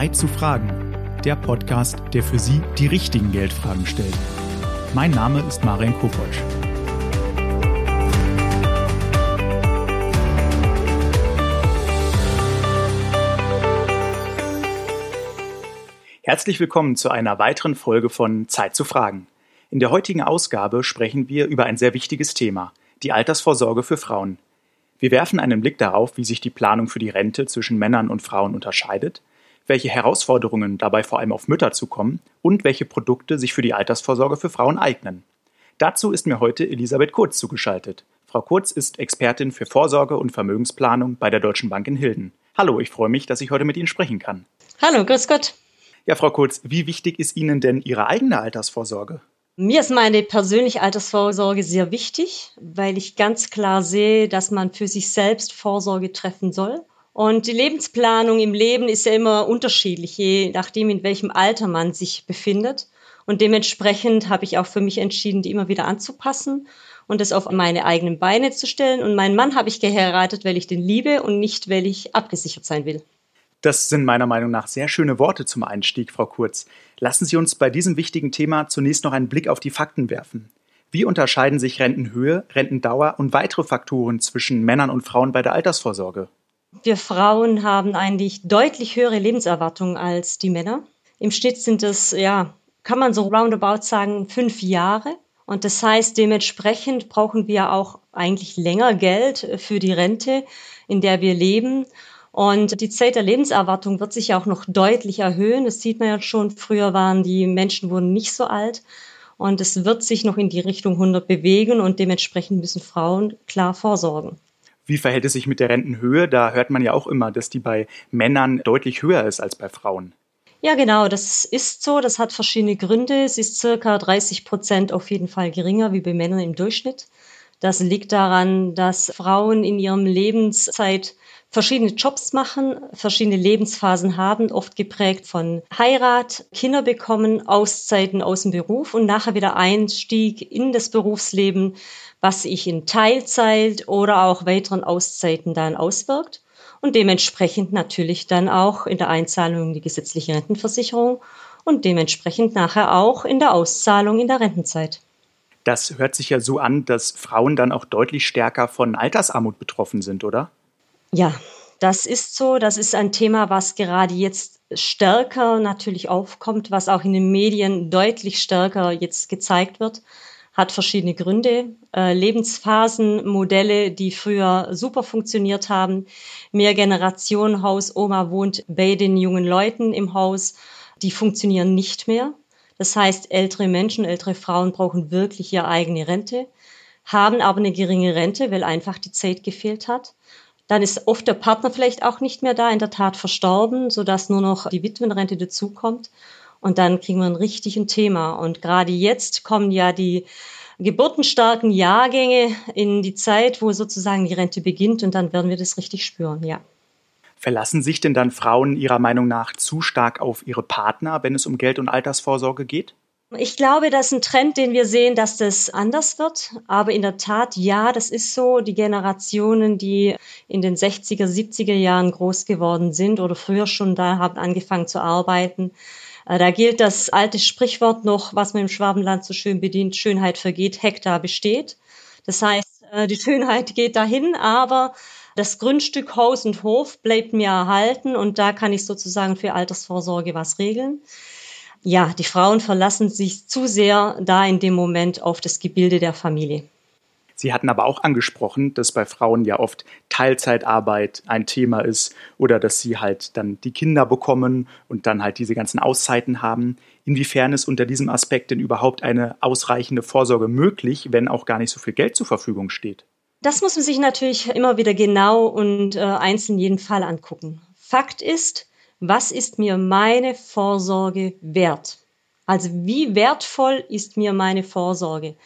Zeit zu fragen. Der Podcast, der für Sie die richtigen Geldfragen stellt. Mein Name ist Marian Kopotsch. Herzlich willkommen zu einer weiteren Folge von Zeit zu fragen. In der heutigen Ausgabe sprechen wir über ein sehr wichtiges Thema, die Altersvorsorge für Frauen. Wir werfen einen Blick darauf, wie sich die Planung für die Rente zwischen Männern und Frauen unterscheidet, welche Herausforderungen dabei vor allem auf Mütter zukommen und welche Produkte sich für die Altersvorsorge für Frauen eignen. Dazu ist mir heute Elisabeth Kurz zugeschaltet. Frau Kurz ist Expertin für Vorsorge und Vermögensplanung bei der Deutschen Bank in Hilden. Hallo, ich freue mich, dass ich heute mit Ihnen sprechen kann. Hallo, grüß Gott. Ja, Frau Kurz, wie wichtig ist Ihnen denn Ihre eigene Altersvorsorge? Mir ist meine persönliche Altersvorsorge sehr wichtig, weil ich ganz klar sehe, dass man für sich selbst Vorsorge treffen soll. Und die Lebensplanung im Leben ist ja immer unterschiedlich, je nachdem, in welchem Alter man sich befindet. Und dementsprechend habe ich auch für mich entschieden, die immer wieder anzupassen und das auf meine eigenen Beine zu stellen. Und meinen Mann habe ich geheiratet, weil ich den liebe und nicht, weil ich abgesichert sein will. Das sind meiner Meinung nach sehr schöne Worte zum Einstieg, Frau Kurz. Lassen Sie uns bei diesem wichtigen Thema zunächst noch einen Blick auf die Fakten werfen. Wie unterscheiden sich Rentenhöhe, Rentendauer und weitere Faktoren zwischen Männern und Frauen bei der Altersvorsorge? Wir Frauen haben eigentlich deutlich höhere Lebenserwartungen als die Männer. Im Schnitt sind es, ja, kann man so roundabout sagen, fünf Jahre. Und das heißt, dementsprechend brauchen wir auch eigentlich länger Geld für die Rente, in der wir leben. Und die Zeit der Lebenserwartung wird sich auch noch deutlich erhöhen. Das sieht man ja schon. Früher waren die Menschen wurden nicht so alt. Und es wird sich noch in die Richtung 100 bewegen und dementsprechend müssen Frauen klar vorsorgen. Wie verhält es sich mit der Rentenhöhe? Da hört man ja auch immer, dass die bei Männern deutlich höher ist als bei Frauen. Ja, genau, das ist so. Das hat verschiedene Gründe. Es ist circa 30 Prozent auf jeden Fall geringer wie bei Männern im Durchschnitt. Das liegt daran, dass Frauen in ihrem Lebenszeit verschiedene Jobs machen, verschiedene Lebensphasen haben, oft geprägt von Heirat, Kinder bekommen, Auszeiten aus dem Beruf und nachher wieder Einstieg in das Berufsleben, was sich in Teilzeit oder auch weiteren Auszeiten dann auswirkt und dementsprechend natürlich dann auch in der Einzahlung in die gesetzliche Rentenversicherung und dementsprechend nachher auch in der Auszahlung in der Rentenzeit. Das hört sich ja so an, dass Frauen dann auch deutlich stärker von Altersarmut betroffen sind, oder? Ja, das ist so. Das ist ein Thema, was gerade jetzt stärker natürlich aufkommt, was auch in den Medien deutlich stärker jetzt gezeigt wird. Hat verschiedene Gründe. Äh, Lebensphasenmodelle, die früher super funktioniert haben. Mehrgenerationenhaus, Oma wohnt bei den jungen Leuten im Haus. Die funktionieren nicht mehr. Das heißt, ältere Menschen, ältere Frauen brauchen wirklich ihre eigene Rente, haben aber eine geringe Rente, weil einfach die Zeit gefehlt hat. Dann ist oft der Partner vielleicht auch nicht mehr da, in der Tat verstorben, sodass nur noch die Witwenrente dazukommt. Und dann kriegen wir ein richtiges Thema. Und gerade jetzt kommen ja die geburtenstarken Jahrgänge in die Zeit, wo sozusagen die Rente beginnt und dann werden wir das richtig spüren, ja. Verlassen sich denn dann Frauen Ihrer Meinung nach zu stark auf ihre Partner, wenn es um Geld und Altersvorsorge geht? Ich glaube, das ist ein Trend, den wir sehen, dass das anders wird. Aber in der Tat, ja, das ist so. Die Generationen, die in den 60er, 70er Jahren groß geworden sind oder früher schon da haben angefangen zu arbeiten, äh, da gilt das alte Sprichwort noch, was man im Schwabenland so schön bedient, Schönheit vergeht, Hektar besteht. Das heißt, äh, die Schönheit geht dahin, aber das Grundstück Haus und Hof bleibt mir erhalten und da kann ich sozusagen für Altersvorsorge was regeln ja, die Frauen verlassen sich zu sehr da in dem Moment auf das Gebilde der Familie. Sie hatten aber auch angesprochen, dass bei Frauen ja oft Teilzeitarbeit ein Thema ist oder dass sie halt dann die Kinder bekommen und dann halt diese ganzen Auszeiten haben. Inwiefern ist unter diesem Aspekt denn überhaupt eine ausreichende Vorsorge möglich, wenn auch gar nicht so viel Geld zur Verfügung steht? Das muss man sich natürlich immer wieder genau und äh, einzeln jeden Fall angucken. Fakt ist, was ist mir meine Vorsorge wert? Also wie wertvoll ist mir meine Vorsorge?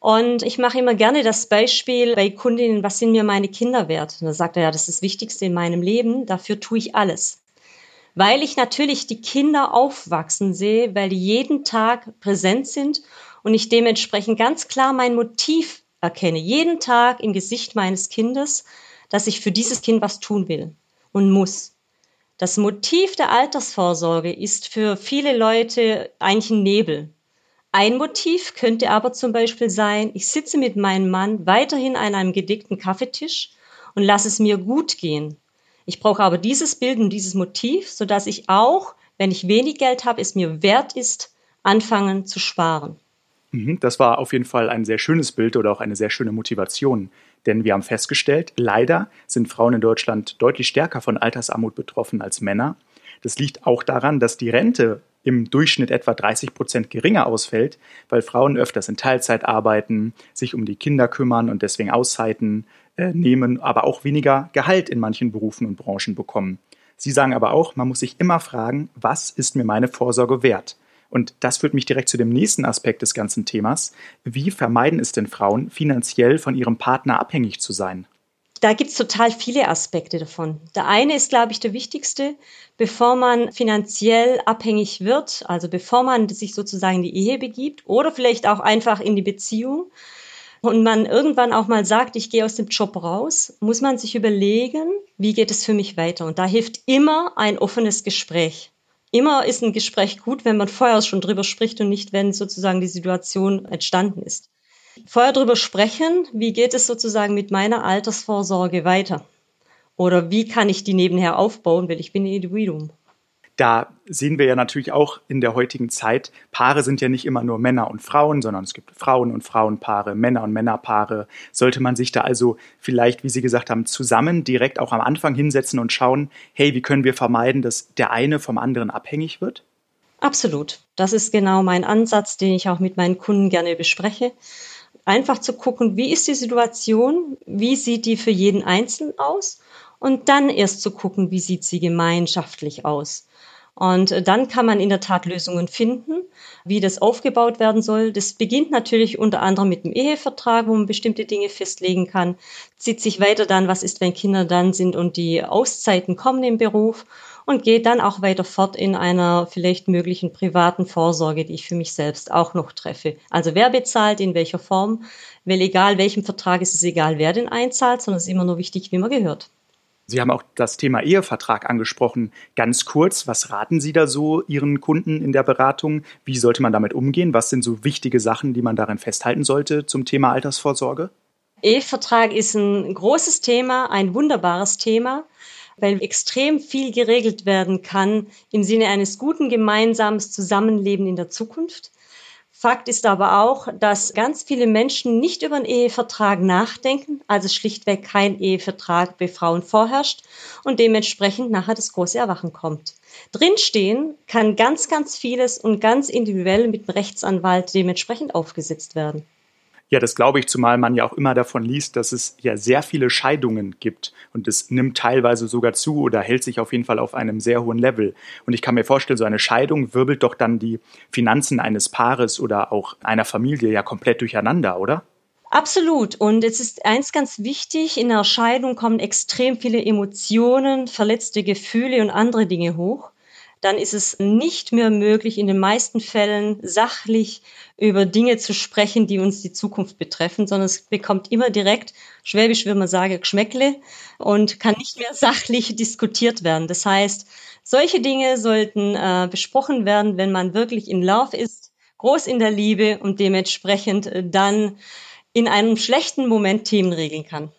Und ich mache immer gerne das Beispiel bei Kundinnen, was sind mir meine Kinder wert? Und da sagt er, ja, das ist das Wichtigste in meinem Leben, dafür tue ich alles. Weil ich natürlich die Kinder aufwachsen sehe, weil die jeden Tag präsent sind und ich dementsprechend ganz klar mein Motiv erkenne, jeden Tag im Gesicht meines Kindes, dass ich für dieses Kind was tun will und muss. Das Motiv der Altersvorsorge ist für viele Leute eigentlich ein Nebel. Ein Motiv könnte aber zum Beispiel sein, ich sitze mit meinem Mann weiterhin an einem gedeckten Kaffeetisch und lasse es mir gut gehen. Ich brauche aber dieses Bild und dieses Motiv, sodass ich auch, wenn ich wenig Geld habe, es mir wert ist, anfangen zu sparen. Mhm, das war auf jeden Fall ein sehr schönes Bild oder auch eine sehr schöne Motivation. Denn wir haben festgestellt, leider sind Frauen in Deutschland deutlich stärker von Altersarmut betroffen als Männer. Das liegt auch daran, dass die Rente im Durchschnitt etwa 30 Prozent geringer ausfällt, weil Frauen öfters in Teilzeit arbeiten, sich um die Kinder kümmern und deswegen Auszeiten äh, nehmen, aber auch weniger Gehalt in manchen Berufen und Branchen bekommen. Sie sagen aber auch, man muss sich immer fragen, was ist mir meine Vorsorge wert? Und das führt mich direkt zu dem nächsten Aspekt des ganzen Themas. Wie vermeiden es denn Frauen, finanziell von ihrem Partner abhängig zu sein? Da gibt es total viele Aspekte davon. Der eine ist, glaube ich, der wichtigste. Bevor man finanziell abhängig wird, also bevor man sich sozusagen in die Ehe begibt oder vielleicht auch einfach in die Beziehung und man irgendwann auch mal sagt, ich gehe aus dem Job raus, muss man sich überlegen, wie geht es für mich weiter. Und da hilft immer ein offenes Gespräch immer ist ein Gespräch gut, wenn man vorher schon drüber spricht und nicht, wenn sozusagen die Situation entstanden ist. Vorher drüber sprechen, wie geht es sozusagen mit meiner Altersvorsorge weiter? Oder wie kann ich die nebenher aufbauen, weil ich bin ein Individuum da sehen wir ja natürlich auch in der heutigen Zeit, Paare sind ja nicht immer nur Männer und Frauen, sondern es gibt Frauen und Frauenpaare, Männer und Männerpaare. Sollte man sich da also vielleicht, wie Sie gesagt haben, zusammen direkt auch am Anfang hinsetzen und schauen, hey, wie können wir vermeiden, dass der eine vom anderen abhängig wird? Absolut. Das ist genau mein Ansatz, den ich auch mit meinen Kunden gerne bespreche. Einfach zu gucken, wie ist die Situation, wie sieht die für jeden Einzelnen aus und dann erst zu gucken, wie sieht sie gemeinschaftlich aus. Und äh, dann kann man in der Tat Lösungen finden, wie das aufgebaut werden soll. Das beginnt natürlich unter anderem mit dem Ehevertrag, wo man bestimmte Dinge festlegen kann. Zieht sich weiter dann, was ist, wenn Kinder dann sind und die Auszeiten kommen im Beruf und geht dann auch weiter fort in einer vielleicht möglichen privaten Vorsorge, die ich für mich selbst auch noch treffe. Also wer bezahlt, in welcher Form, weil egal welchem Vertrag ist es egal, wer den einzahlt, sondern es ist immer nur wichtig, wie man gehört. Sie haben auch das Thema Ehevertrag angesprochen. Ganz kurz, was raten Sie da so Ihren Kunden in der Beratung? Wie sollte man damit umgehen? Was sind so wichtige Sachen, die man darin festhalten sollte zum Thema Altersvorsorge? Ehevertrag ist ein großes Thema, ein wunderbares Thema, weil extrem viel geregelt werden kann im Sinne eines guten gemeinsamen Zusammenlebens in der Zukunft. Fakt ist aber auch, dass ganz viele Menschen nicht über einen Ehevertrag nachdenken, also schlichtweg kein Ehevertrag bei Frauen vorherrscht und dementsprechend nachher das große Erwachen kommt. Drinstehen kann ganz, ganz vieles und ganz individuell mit dem Rechtsanwalt dementsprechend aufgesetzt werden. Ja, das glaube ich, zumal man ja auch immer davon liest, dass es ja sehr viele Scheidungen gibt und es nimmt teilweise sogar zu oder hält sich auf jeden Fall auf einem sehr hohen Level. Und ich kann mir vorstellen, so eine Scheidung wirbelt doch dann die Finanzen eines Paares oder auch einer Familie ja komplett durcheinander, oder? Absolut. Und es ist eins ganz wichtig, in der Scheidung kommen extrem viele Emotionen, verletzte Gefühle und andere Dinge hoch dann ist es nicht mehr möglich, in den meisten Fällen sachlich über Dinge zu sprechen, die uns die Zukunft betreffen, sondern es bekommt immer direkt, schwäbisch würde man sagen, Geschmäckle und kann nicht mehr sachlich diskutiert werden. Das heißt, solche Dinge sollten äh, besprochen werden, wenn man wirklich in Love ist, groß in der Liebe und dementsprechend äh, dann in einem schlechten Moment Themen regeln kann.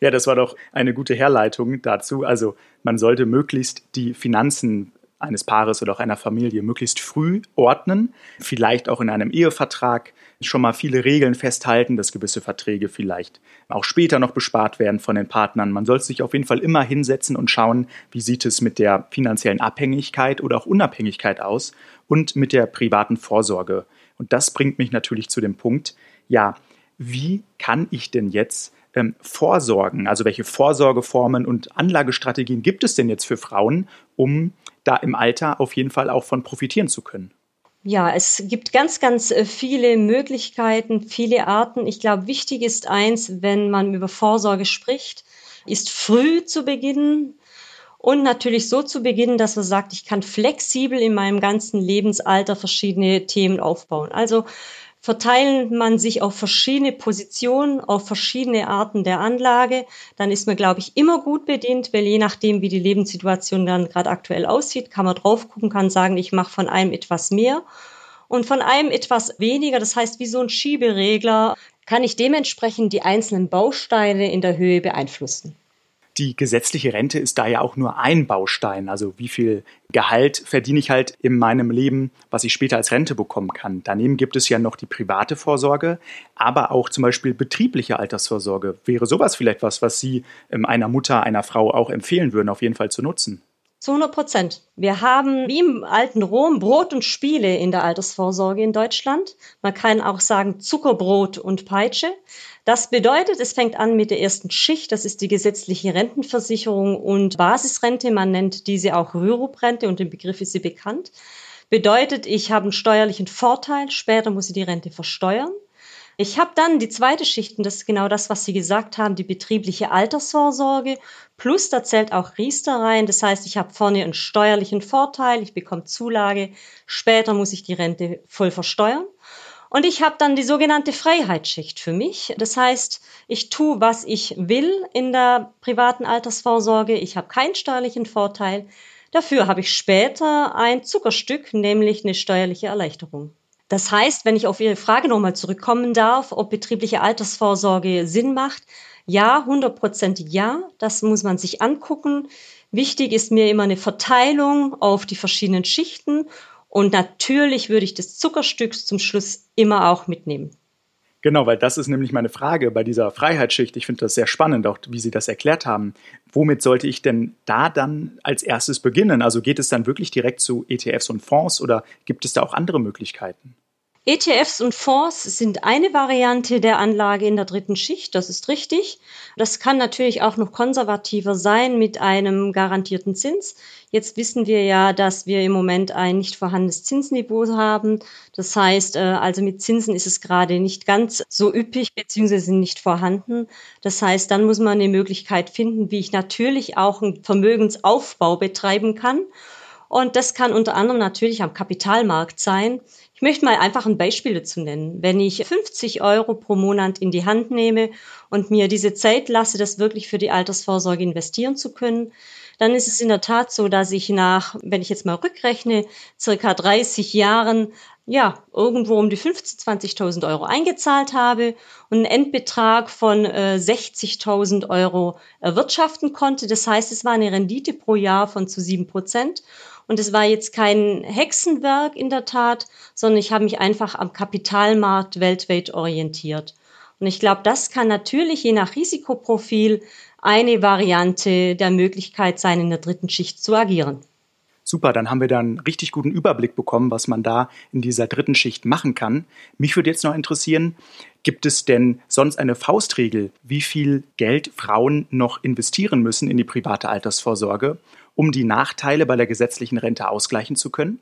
Ja, das war doch eine gute Herleitung dazu. Also man sollte möglichst die Finanzen eines Paares oder auch einer Familie möglichst früh ordnen, vielleicht auch in einem Ehevertrag schon mal viele Regeln festhalten, dass gewisse Verträge vielleicht auch später noch bespart werden von den Partnern. Man sollte sich auf jeden Fall immer hinsetzen und schauen, wie sieht es mit der finanziellen Abhängigkeit oder auch Unabhängigkeit aus und mit der privaten Vorsorge. Und das bringt mich natürlich zu dem Punkt, ja, wie kann ich denn jetzt ähm, vorsorgen? Also welche Vorsorgeformen und Anlagestrategien gibt es denn jetzt für Frauen, um da im Alter auf jeden Fall auch von profitieren zu können? Ja, es gibt ganz, ganz äh, viele Möglichkeiten, viele Arten. Ich glaube, wichtig ist eins, wenn man über Vorsorge spricht, ist früh zu beginnen und natürlich so zu beginnen, dass man sagt, ich kann flexibel in meinem ganzen Lebensalter verschiedene Themen aufbauen. Also verteilt man sich auf verschiedene Positionen, auf verschiedene Arten der Anlage, dann ist man, glaube ich, immer gut bedient, weil je nachdem, wie die Lebenssituation dann gerade aktuell aussieht, kann man drauf gucken, kann sagen, ich mache von einem etwas mehr und von einem etwas weniger. Das heißt, wie so ein Schieberegler kann ich dementsprechend die einzelnen Bausteine in der Höhe beeinflussen. Die gesetzliche Rente ist da ja auch nur ein Baustein. Also wie viel Gehalt verdiene ich halt in meinem Leben, was ich später als Rente bekommen kann. Daneben gibt es ja noch die private Vorsorge, aber auch zum Beispiel betriebliche Altersvorsorge. Wäre sowas vielleicht was, was Sie ähm, einer Mutter, einer Frau auch empfehlen würden, auf jeden Fall zu nutzen? Zu 100 Prozent. Wir haben wie im alten Rom Brot und Spiele in der Altersvorsorge in Deutschland. Man kann auch sagen Zuckerbrot und Peitsche. Das bedeutet, es fängt an mit der ersten Schicht, das ist die gesetzliche Rentenversicherung und Basisrente. Man nennt diese auch Rürup-Rente und der Begriff ist sie bekannt. Bedeutet, ich habe einen steuerlichen Vorteil, später muss ich die Rente versteuern. Ich habe dann die zweite Schicht, und das ist genau das, was Sie gesagt haben, die betriebliche Altersvorsorge. Plus, da zählt auch Riester rein. Das heißt, ich habe vorne einen steuerlichen Vorteil, ich bekomme Zulage, später muss ich die Rente voll versteuern. Und ich habe dann die sogenannte Freiheitsschicht für mich. Das heißt, ich tue, was ich will in der privaten Altersvorsorge. Ich habe keinen steuerlichen Vorteil. Dafür habe ich später ein Zuckerstück, nämlich eine steuerliche Erleichterung. Das heißt, wenn ich auf Ihre Frage nochmal zurückkommen darf, ob betriebliche Altersvorsorge Sinn macht, ja, hundertprozentig ja, das muss man sich angucken. Wichtig ist mir immer eine Verteilung auf die verschiedenen Schichten und natürlich würde ich das Zuckerstück zum Schluss immer auch mitnehmen. Genau, weil das ist nämlich meine Frage bei dieser Freiheitsschicht. Ich finde das sehr spannend, auch wie Sie das erklärt haben. Womit sollte ich denn da dann als erstes beginnen? Also geht es dann wirklich direkt zu ETFs und Fonds oder gibt es da auch andere Möglichkeiten? ETFs und Fonds sind eine Variante der Anlage in der dritten Schicht, das ist richtig. Das kann natürlich auch noch konservativer sein mit einem garantierten Zins. Jetzt wissen wir ja, dass wir im Moment ein nicht vorhandenes Zinsniveau haben. Das heißt, äh, also mit Zinsen ist es gerade nicht ganz so üppig beziehungsweise nicht vorhanden. Das heißt, dann muss man eine Möglichkeit finden, wie ich natürlich auch einen Vermögensaufbau betreiben kann. Und das kann unter anderem natürlich am Kapitalmarkt sein. Ich möchte mal einfach ein Beispiel dazu nennen. Wenn ich 50 Euro pro Monat in die Hand nehme und mir diese Zeit lasse, das wirklich für die Altersvorsorge investieren zu können, dann ist es in der Tat so, dass ich nach, wenn ich jetzt mal rückrechne, circa 30 Jahren ja, irgendwo um die 15.000, 20.000 Euro eingezahlt habe und einen Endbetrag von äh, 60.000 Euro erwirtschaften konnte. Das heißt, es war eine Rendite pro Jahr von zu sieben Prozent. Und es war jetzt kein Hexenwerk in der Tat, sondern ich habe mich einfach am Kapitalmarkt weltweit orientiert. Und ich glaube, das kann natürlich je nach Risikoprofil eine Variante der Möglichkeit sein, in der dritten Schicht zu agieren. Super, dann haben wir da einen richtig guten Überblick bekommen, was man da in dieser dritten Schicht machen kann. Mich würde jetzt noch interessieren, gibt es denn sonst eine Faustregel, wie viel Geld Frauen noch investieren müssen in die private Altersvorsorge? Um die Nachteile bei der gesetzlichen Rente ausgleichen zu können?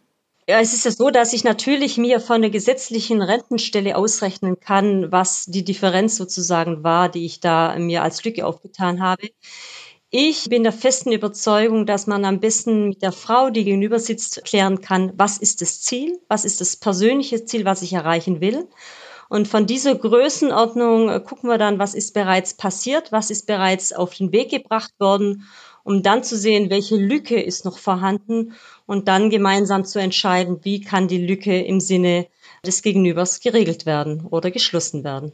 Ja, es ist ja so, dass ich natürlich mir von der gesetzlichen Rentenstelle ausrechnen kann, was die Differenz sozusagen war, die ich da mir als Lücke aufgetan habe. Ich bin der festen Überzeugung, dass man am besten mit der Frau, die gegenüber sitzt, klären kann, was ist das Ziel, was ist das persönliche Ziel, was ich erreichen will. Und von dieser Größenordnung äh, gucken wir dann, was ist bereits passiert, was ist bereits auf den Weg gebracht worden um dann zu sehen, welche Lücke ist noch vorhanden und dann gemeinsam zu entscheiden, wie kann die Lücke im Sinne des Gegenübers geregelt werden oder geschlossen werden.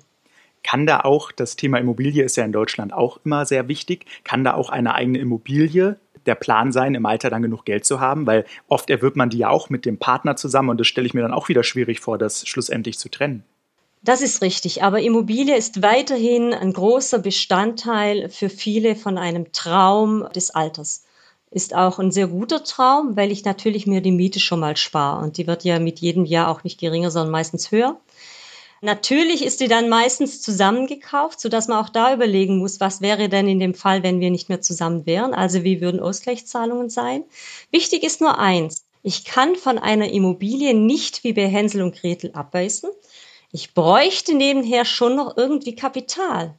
Kann da auch, das Thema Immobilie ist ja in Deutschland auch immer sehr wichtig, kann da auch eine eigene Immobilie der Plan sein, im Alter dann genug Geld zu haben? Weil oft erwirbt man die ja auch mit dem Partner zusammen und das stelle ich mir dann auch wieder schwierig vor, das schlussendlich zu trennen. Das ist richtig, aber Immobilie ist weiterhin ein großer Bestandteil für viele von einem Traum des Alters. Ist auch ein sehr guter Traum, weil ich natürlich mir die Miete schon mal spare und die wird ja mit jedem Jahr auch nicht geringer, sondern meistens höher. Natürlich ist die dann meistens zusammengekauft, sodass man auch da überlegen muss, was wäre denn in dem Fall, wenn wir nicht mehr zusammen wären? Also wie würden Ausgleichszahlungen sein? Wichtig ist nur eins. Ich kann von einer Immobilie nicht wie bei Hänsel und Gretel abweisen. Ich bräuchte nebenher schon noch irgendwie Kapital,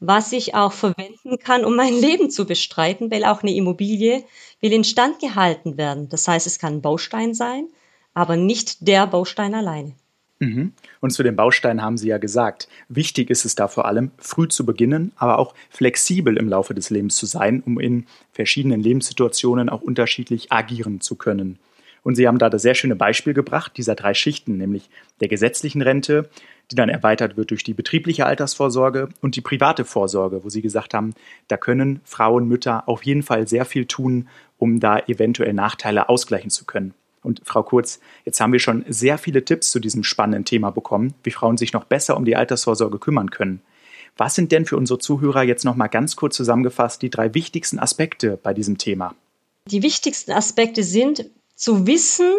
was ich auch verwenden kann, um mein Leben zu bestreiten, weil auch eine Immobilie will instand gehalten werden. Das heißt, es kann ein Baustein sein, aber nicht der Baustein alleine. Mhm. Und zu den Bausteinen haben Sie ja gesagt, wichtig ist es da vor allem, früh zu beginnen, aber auch flexibel im Laufe des Lebens zu sein, um in verschiedenen Lebenssituationen auch unterschiedlich agieren zu können. Und Sie haben da das sehr schöne Beispiel gebracht, dieser drei Schichten, nämlich der gesetzlichen Rente, die dann erweitert wird durch die betriebliche Altersvorsorge und die private Vorsorge, wo Sie gesagt haben, da können Frauen, Mütter auf jeden Fall sehr viel tun, um da eventuell Nachteile ausgleichen zu können. Und Frau Kurz, jetzt haben wir schon sehr viele Tipps zu diesem spannenden Thema bekommen, wie Frauen sich noch besser um die Altersvorsorge kümmern können. Was sind denn für unsere Zuhörer jetzt noch mal ganz kurz zusammengefasst die drei wichtigsten Aspekte bei diesem Thema? Die wichtigsten Aspekte sind zu wissen,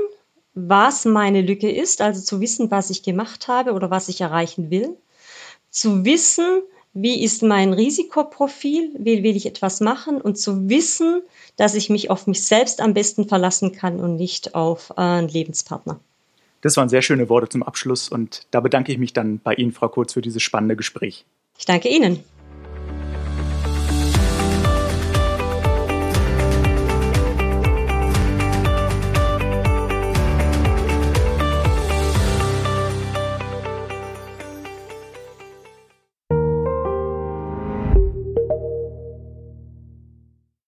was meine Lücke ist, also zu wissen, was ich gemacht habe oder was ich erreichen will, zu wissen, wie ist mein Risikoprofil, wie will ich etwas machen und zu wissen, dass ich mich auf mich selbst am besten verlassen kann und nicht auf einen Lebenspartner. Das waren sehr schöne Worte zum Abschluss und da bedanke ich mich dann bei Ihnen, Frau Kurz, für dieses spannende Gespräch. Ich danke Ihnen.